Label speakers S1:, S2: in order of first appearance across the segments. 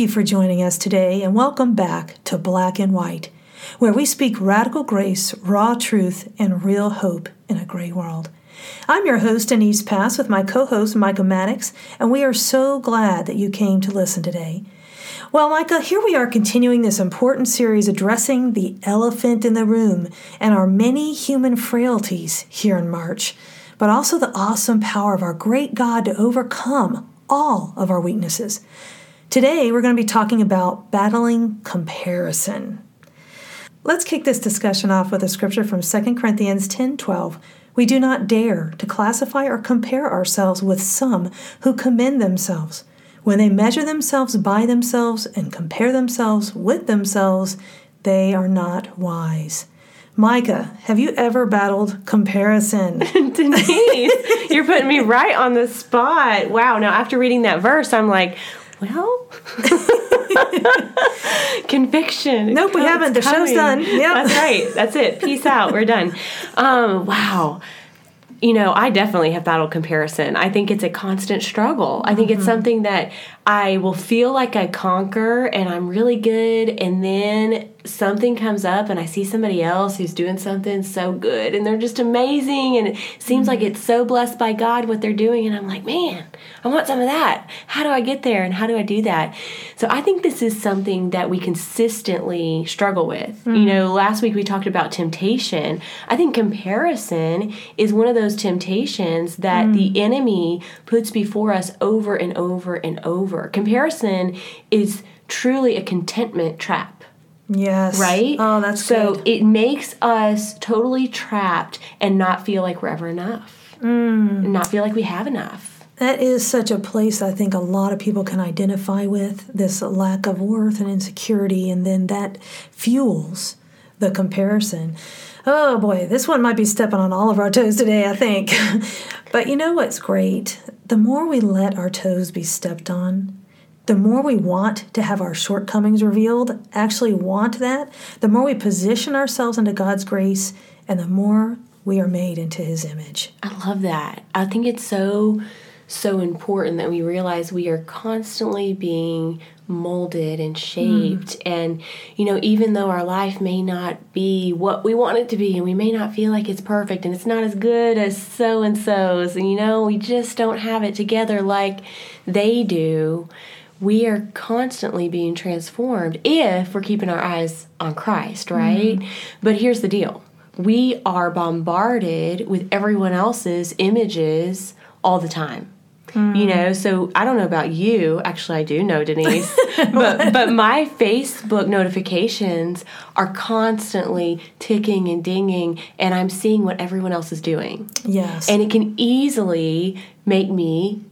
S1: you for joining us today and welcome back to Black and White, where we speak radical grace, raw truth, and real hope in a gray world. I'm your host, Denise Pass, with my co host, Micah Maddox, and we are so glad that you came to listen today. Well, Micah, here we are continuing this important series addressing the elephant in the room and our many human frailties here in March, but also the awesome power of our great God to overcome all of our weaknesses. Today, we're going to be talking about battling comparison. Let's kick this discussion off with a scripture from 2 Corinthians 10 12. We do not dare to classify or compare ourselves with some who commend themselves. When they measure themselves by themselves and compare themselves with themselves, they are not wise. Micah, have you ever battled comparison?
S2: Denise, you're putting me right on the spot. Wow. Now, after reading that verse, I'm like, well, conviction.
S1: Nope, we haven't. The coming. show's done.
S2: Yeah, That's right. That's it. Peace out. We're done. Um, wow you know, I definitely have battled comparison. I think it's a constant struggle. I think mm-hmm. it's something that I will feel like I conquer and I'm really good, and then something comes up and I see somebody else who's doing something so good and they're just amazing and it seems like it's so blessed by God what they're doing and I'm like, "Man, I want some of that. How do I get there and how do I do that?" So I think this is something that we consistently struggle with. Mm-hmm. You know, last week we talked about temptation. I think comparison is one of those temptations that mm-hmm. the enemy puts before us over and over and over. Comparison is truly a contentment trap
S1: Yes.
S2: Right?
S1: Oh, that's
S2: so
S1: good.
S2: it makes us totally trapped and not feel like we're ever enough. Mm. not feel like we have enough.
S1: That is such a place I think a lot of people can identify with this lack of worth and insecurity, and then that fuels the comparison. Oh boy, this one might be stepping on all of our toes today, I think. but you know what's great? The more we let our toes be stepped on, the more we want to have our shortcomings revealed, actually want that, the more we position ourselves into God's grace and the more we are made into his image.
S2: I love that. I think it's so so important that we realize we are constantly being molded and shaped mm. and you know even though our life may not be what we want it to be and we may not feel like it's perfect and it's not as good as so and so's and you know we just don't have it together like they do we are constantly being transformed if we're keeping our eyes on Christ, right? Mm-hmm. But here's the deal we are bombarded with everyone else's images all the time. Mm. You know, so I don't know about you. Actually, I do know Denise, but but my Facebook notifications are constantly ticking and dinging, and I'm seeing what everyone else is doing.
S1: Yes,
S2: and it can easily make me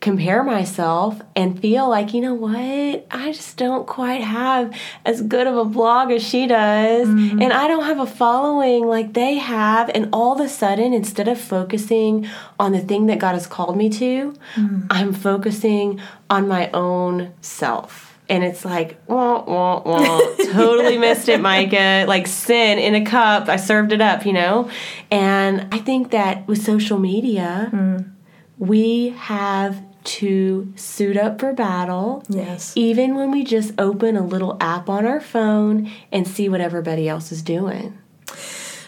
S2: compare myself and feel like, you know what, I just don't quite have as good of a blog as she does. Mm-hmm. And I don't have a following like they have. And all of a sudden, instead of focusing on the thing that God has called me to, mm-hmm. I'm focusing on my own self. And it's like, wah, wah, wah. totally missed it, Micah. Like sin in a cup. I served it up, you know? And I think that with social media, mm. we have to suit up for battle.
S1: Yes.
S2: Even when we just open a little app on our phone and see what everybody else is doing.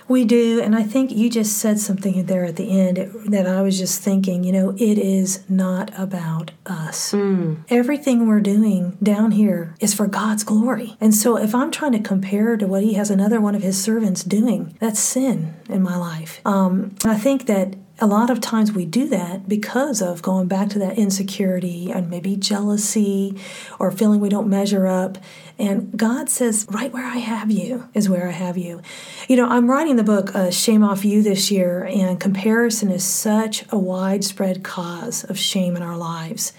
S1: We do, and I think you just said something there at the end that I was just thinking, you know, it is not about us. Mm. Everything we're doing down here is for God's glory. And so if I'm trying to compare to what He has another one of His servants doing, that's sin in my life. Um, I think that a lot of times we do that because of going back to that insecurity and maybe jealousy or feeling we don't measure up. And God says, right where I have you is where I have you. You know, I'm writing the book uh, Shame Off You this year, and comparison is such a widespread cause of shame in our lives.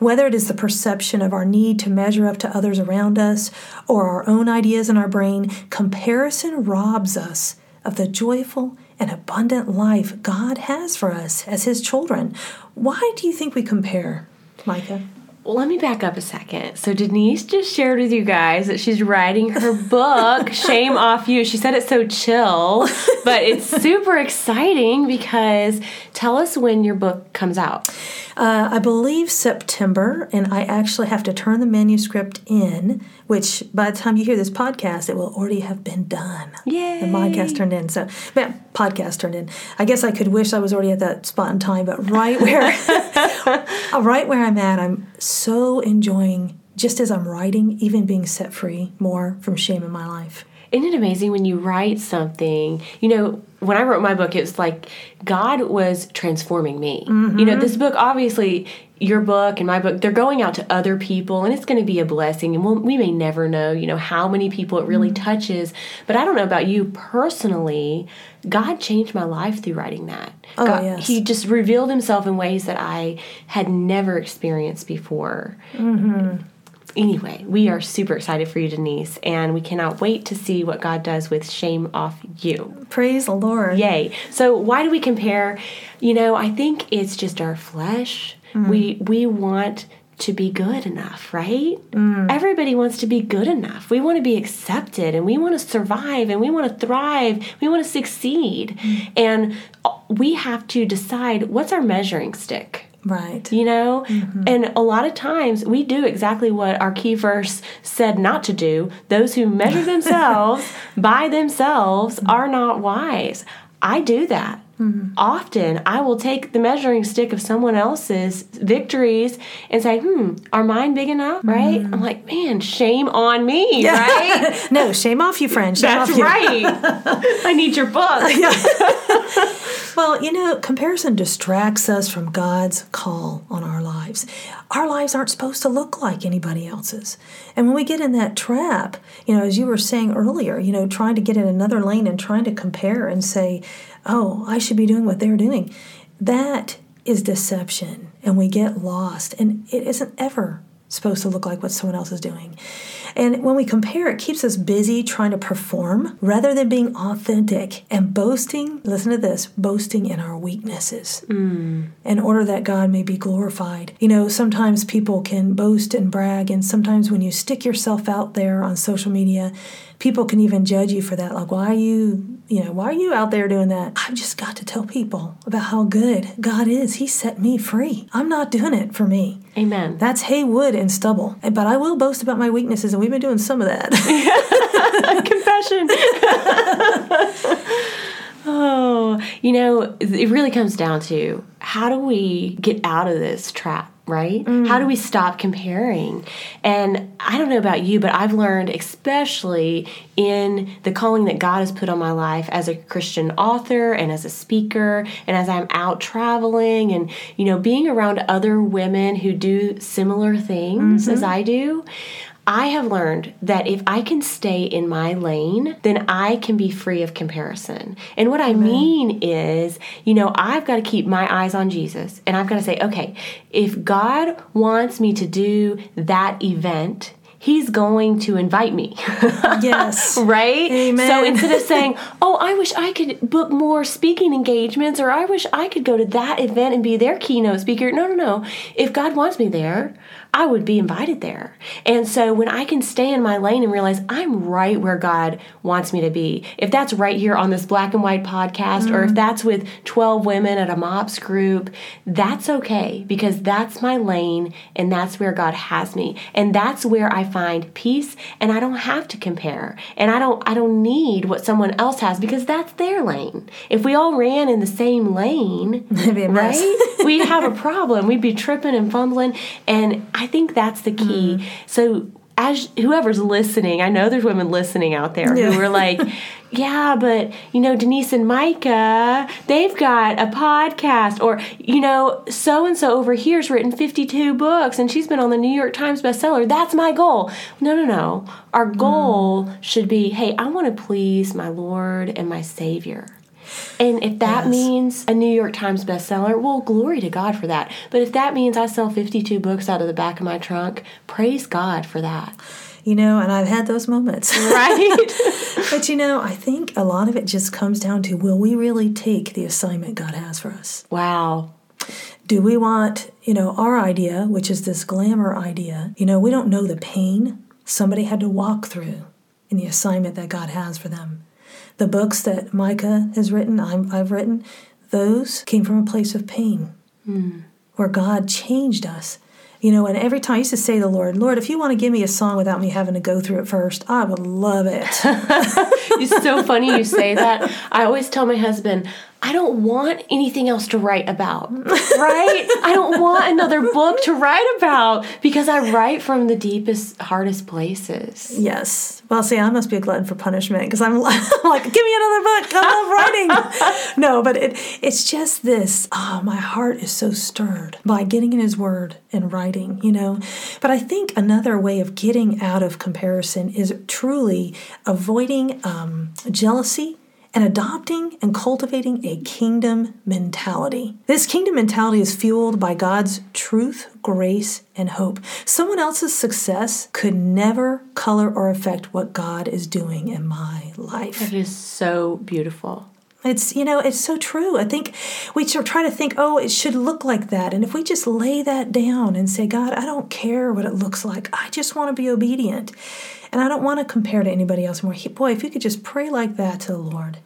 S1: Whether it is the perception of our need to measure up to others around us or our own ideas in our brain, comparison robs us of the joyful and abundant life God has for us as His children. Why do you think we compare, Micah?
S2: Well, let me back up a second. So Denise just shared with you guys that she's writing her book, Shame Off You. She said it's so chill, but it's super exciting because tell us when your book comes out.
S1: Uh, I believe September, and I actually have to turn the manuscript in, which by the time you hear this podcast, it will already have been done.
S2: Yay.
S1: The podcast turned in. So, yeah, podcast turned in. I guess I could wish I was already at that spot in time, but right where, right where I'm at, I'm so enjoying just as I'm writing, even being set free more from shame in my life.
S2: Isn't it amazing when you write something? You know, when I wrote my book, it was like God was transforming me. You know, mm-hmm. this book, obviously, your book and my book, they're going out to other people and it's going to be a blessing. And we'll, we may never know, you know, how many people it really mm-hmm. touches. But I don't know about you personally. God changed my life through writing that.
S1: Oh,
S2: God,
S1: yes.
S2: He just revealed himself in ways that I had never experienced before. Mm-hmm. Anyway, we are super excited for you, Denise, and we cannot wait to see what God does with Shame Off You.
S1: Praise the Lord.
S2: Yay. So why do we compare? You know, I think it's just our flesh. Mm. We we want to be good enough, right? Mm. Everybody wants to be good enough. We want to be accepted and we want to survive and we want to thrive. We want to succeed. Mm. And we have to decide what's our measuring stick
S1: Right.
S2: you know? Mm-hmm. And a lot of times we do exactly what our key verse said not to do. Those who measure themselves by themselves are not wise. I do that often i will take the measuring stick of someone else's victories and say hmm are mine big enough? Right? I'm like man shame on me right?
S1: No, shame off you, friend. Shame
S2: that's
S1: off
S2: right. I need your book.
S1: Well, you know, comparison distracts us from God's call on our lives. Our lives aren't supposed to look like anybody else's. And when we get in that trap, you know, as you were saying earlier, you know, trying to get in another lane and trying to compare and say, oh, I should be doing what they're doing, that is deception. And we get lost. And it isn't ever supposed to look like what someone else is doing. And when we compare, it keeps us busy trying to perform rather than being authentic and boasting. Listen to this boasting in our weaknesses hmm. in order that God may be glorified. You know, sometimes people can boast and brag, and sometimes when you stick yourself out there on social media, people can even judge you for that. Like, why are you, you know, why are you out there doing that? I've just got to tell people about how good God is. He set me free. I'm not doing it for me.
S2: amen
S1: That's hay, wood, and stubble. But I will boast about my weaknesses, and we've been doing some of that.
S2: confession. oh, you know, it really comes down to how do we get out of this trap, right? How do mm. we stop comparing? And I don't know about you, but I've learned, especially in the calling that God has put on my life as a Christian author and as a speaker, and as I'm out traveling and, you know, being around other women who do similar things mm-hmm. as I do. I have learned that if I can stay in my lane, then I can be free of comparison. And what I mean is, you know, I've got to keep my eyes on Jesus and I've got to say, okay, if God wants me to do that event, He's going to invite me.
S1: yes.
S2: right?
S1: Amen.
S2: So instead of saying, "Oh, I wish I could book more speaking engagements," or "I wish I could go to that event and be their keynote speaker," no, no, no. If God wants me there, I would be invited there. And so when I can stay in my lane and realize I'm right where God wants me to be, if that's right here on this black and white podcast, or if mm. that's with 12 women at a MOPS group, that's okay because that's my lane and that's where God has me. And that's where I find peace and I don't have to compare. And I don't I don't need what someone else has because that's their lane. If we all ran in the same lane,
S1: It'd be a mess.
S2: right? We'd have a problem. We'd be tripping and fumbling. And I think that's the key.
S1: Mm.
S2: So as whoever's listening, I know there's women listening out there
S1: Yeah.
S2: who are like, yeah, but you know, Denise and Micah, they've got a podcast, or you know, so and so over here's written 52 books and she's been on the New York Times bestseller. That's my goal. No, no, no. Our goal should be, hey, I want to please my Lord and my Savior. And if that
S1: Yes.
S2: means a New York Times bestseller, well, glory to God for that. But if that means I sell 52 books out of the back of my trunk, praise God for that.
S1: You know, and I've had those moments.
S2: Right?
S1: but you know, I think a lot of it just comes down to will we really take the assignment God has for us?
S2: wow.
S1: Do we want, you know, our idea, which is this glamour idea? You know, we don't know the pain somebody had to walk through in the assignment that God has for them. The books that Micah has written, i have written, those came from a place of pain mm. where God changed us. You know, and every time I used to say to the Lord, Lord, if you want to give me a song without me having to go through it first, I would love it.
S2: it's so funny you say that. I always tell my husband, I don't want anything else to write about, right? I don't want another book to write about because I write from the deepest, hardest places.
S1: Yes. Well, see, I must be a glutton for punishment because I'm like, give me another book. I love writing. no, but it it's just this. Oh, my heart is so stirred by getting in His Word and writing. You know, but I think another way of getting out of comparison is truly avoiding um, jealousy and adopting and cultivating a kingdom mentality. This kingdom mentality is fueled by God's truth, grace, and hope. Someone else's success could never color or affect what God is doing in my life.
S2: That is so beautiful.
S1: It's, you know, it's so true. I think we try to think, oh, it should look like that. And if we just lay that down and say, God, I don't care what it looks like, I just want to be obedient. And I don't want to compare to anybody else more. Boy, if you could just pray like that to the Lord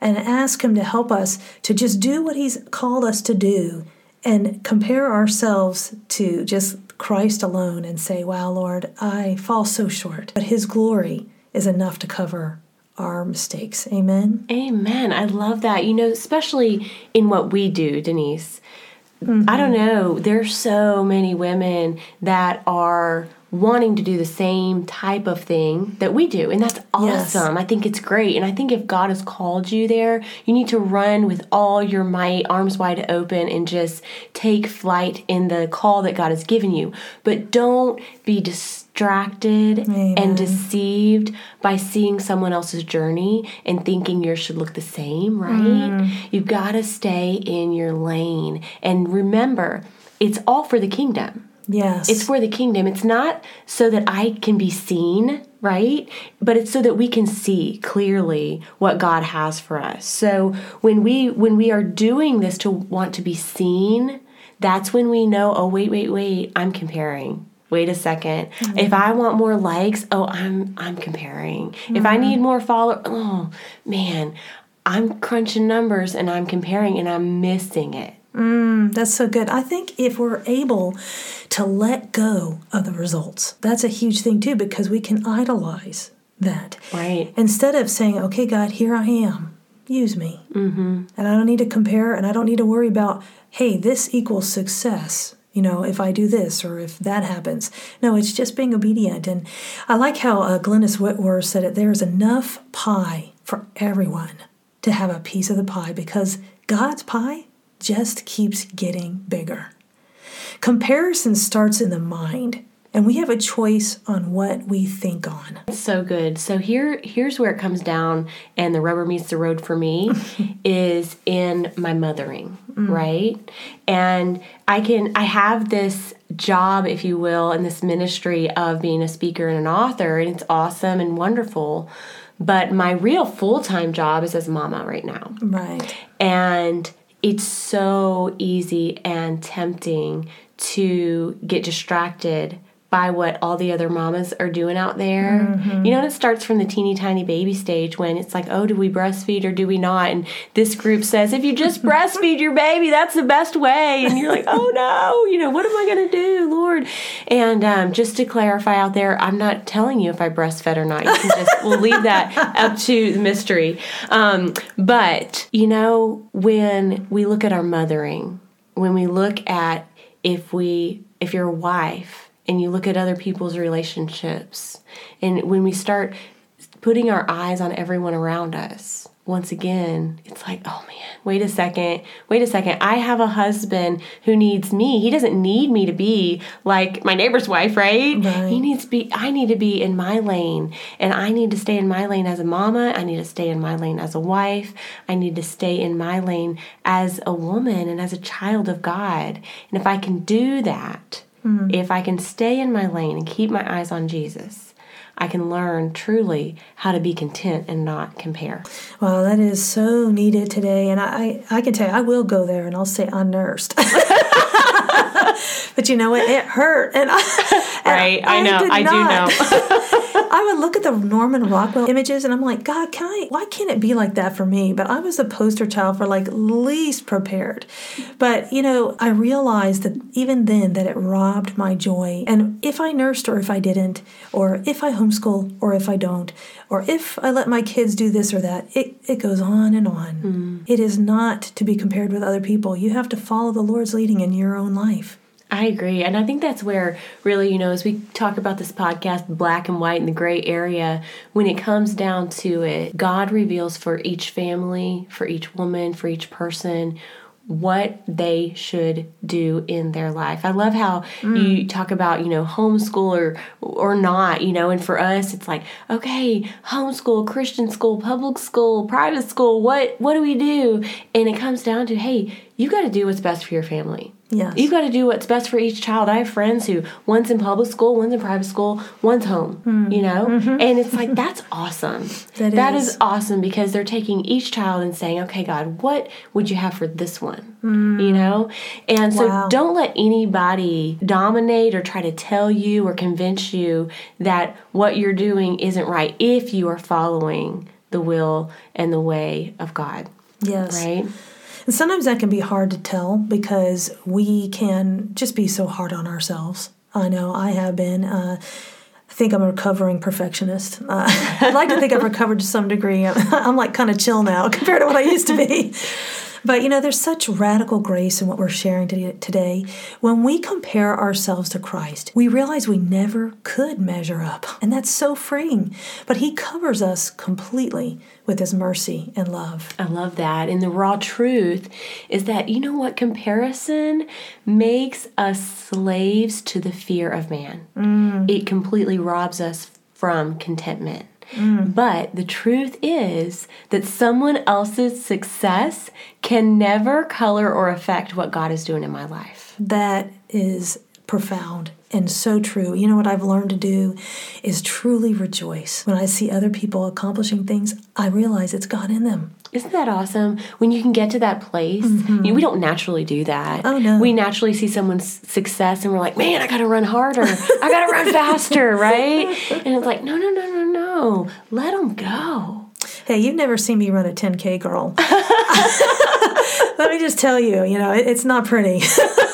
S1: and ask Him to help us to just do what He's called us to do and compare ourselves to just Christ alone and say, wow, Lord, I fall so short. But His glory is enough to cover our mistakes. Amen.
S2: Amen. I love that. You know, especially in what we do, Denise. Mm-hmm. I don't know. There's so many women that are wanting to do the same type of thing that we do. And that's awesome. Yes. I think it's great. And I think if God has called you there, you need to run with all your might, arms wide open, and just take flight in the call that God has given you. But don't be distracted and deceived by seeing someone else's journey and thinking yours should look the same, right? Mm. You've got to stay in your lane. And remember, it's all for the kingdom.
S1: Yes.
S2: It's for the kingdom. It's not so that I can be seen, right? But it's so that we can see clearly what God has for us. So when we when we are doing this to want to be seen, that's when we know, oh wait, wait, wait, I'm comparing. Wait a 2nd mm-hmm. If I want more likes, oh, I'm I'm comparing. Mm-hmm. If I mm-hmm. need more followers, oh man, I'm crunching numbers and I'm comparing and I'm missing it.
S1: Mm, that's so good. I think if we're able to let go of the results, that's a huge thing too, because we can idolize that.
S2: Right.
S1: Instead of saying, okay, God, here I am, use me. Mm-hmm. And I don't need to compare and I don't need to worry about, hey, this equals success. You know, if I do this or if that happens. No, it's just being obedient. And I like how uh, Glynnis Whitwer said it there's enough pie for everyone to have a piece of the pie because God's pie just keeps getting bigger. Comparison starts in the mind, and we have a choice on what we think on.
S2: So good. So here here's where it comes down and the rubber meets the road for me is in my mothering, mm. right? And I can I have this job if you will in this ministry of being a speaker and an author and it's awesome and wonderful. But my real full-time job is as mama right now.
S1: Right.
S2: And it's so easy and tempting to get distracted by what all the other mamas are doing out there. Mm-hmm. You know, it starts from the teeny tiny baby stage when it's like, oh, do we breastfeed or do we not? And this group says, if you just breastfeed your baby, that's the best way. And you're like, oh no, you know, what am I going to do, Lord? And um, just to clarify out there, I'm not telling you if I breastfed or not. You can just, we'll leave that up to the mystery. Um, but, you know, when we look at our mothering, when we look at if we, if you're a wife, and you look at other people's relationships. And when we start putting our eyes on everyone around us, once again, it's like, oh man, wait a second, wait a second. I have a husband who needs me. He doesn't need me to be like my neighbor's wife, right? right? He needs to be, I need to be in my lane. And I need to stay in my lane as a mama. I need to stay in my lane as a wife. I need to stay in my lane as a woman and as a child of God. And if I can do that, Mm. If I can stay in my lane and keep my eyes on Jesus, I can learn truly how to be content and not compare.
S1: Well, that is so needed today. And I, I can tell you, I will go there and I'll say unnursed. but you know what? It hurt, and I,
S2: right. I, I know. I, do
S1: know. I would look at the Norman Rockwell images, and I'm like, God, can I? Why can't it be like that for me? But I was a poster child for like least prepared. But you know, I realized that even then that it robbed my joy. And if I nursed or if I didn't, or if I homeschool or if I don't, or if I let my kids do this or that, it, it goes on and on. Mm. It is not to be compared with other people. You have to follow the Lord's leading in your own life.
S2: I agree. And I think that's where, really, you know, as we talk about this podcast, black and white and the gray area, when it comes down to it, God reveals for each family, for each woman, for each person, what they should do in their life. I love how mm. you talk about, you know, homeschool or or not, you know, and for us it's like, okay, homeschool, Christian school, public school, private school, what what do we do? And it comes down to, hey, you got to do what's best for your family.
S1: Yes.
S2: You've got to do what's best for each child. I have friends who one's in public school, one's in private school, one's home, mm. you know? Mm-hmm. And it's like, that's awesome.
S1: that,
S2: that
S1: is.
S2: is. awesome because they're taking each child and saying, okay, God, what would you have for this one? Mm. You know? And so wow. don't let anybody dominate or try to tell you or convince you that what you're doing isn't right if you are following the will and the way of God.
S1: Yes.
S2: Right?
S1: And sometimes that can be hard to tell because we can just be so hard on ourselves. I know I have been. Uh, I think I'm a recovering perfectionist. Uh, I'd like to think I've recovered to some degree. I'm, I'm like kind of chill now compared to what I used to be. But you know, there's such radical grace in what we're sharing today. When we compare ourselves to Christ, we realize we never could measure up. And that's so freeing. But He covers us completely with His mercy and love.
S2: I love that. And the raw truth is that, you know what? Comparison makes us slaves to the fear of man, mm. it completely robs us from contentment. Mm. But the truth is that someone else's success can never color or affect what God is doing in my life.
S1: That is profound and so true. You know what I've learned to do is truly rejoice. When I see other people accomplishing things, I realize it's God in them.
S2: Isn't that awesome? When you can get to that place, mm-hmm. you know, we don't naturally do that.
S1: Oh no,
S2: we naturally see someone's success and we're like, man, I got to run harder, I got to run faster, right? And it's like, no, no, no, no, no, let them go.
S1: Hey, you've never seen me run a 10K, girl. Let me just tell you, you know, it, it's not pretty.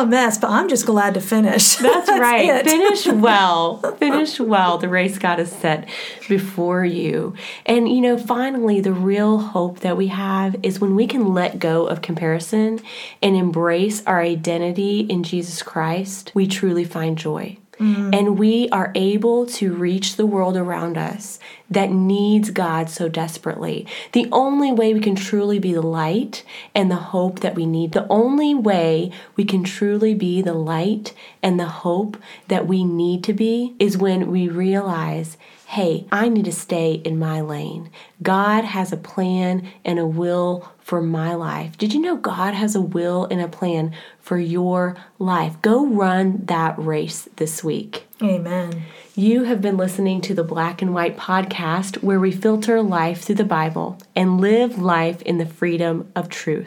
S1: a mess, but I'm just glad to finish.
S2: That's, That's right. Finish well. Finish well. The race God has set before you. And, you know, finally, the real hope that we have is when we can let go of comparison and embrace our identity in Jesus Christ, we truly find joy. Mm. And we are able to reach the world around us that needs God so desperately. The only way we can truly be the light and the hope that we need, the only way we can truly be the light and the hope that we need to be is when we realize hey, I need to stay in my lane. God has a plan and a will for my life. Did you know God has a will and a plan for your life? Go run that race this week.
S1: Amen.
S2: You have been listening to the Black and White podcast where we filter life through the Bible and live life in the freedom of truth.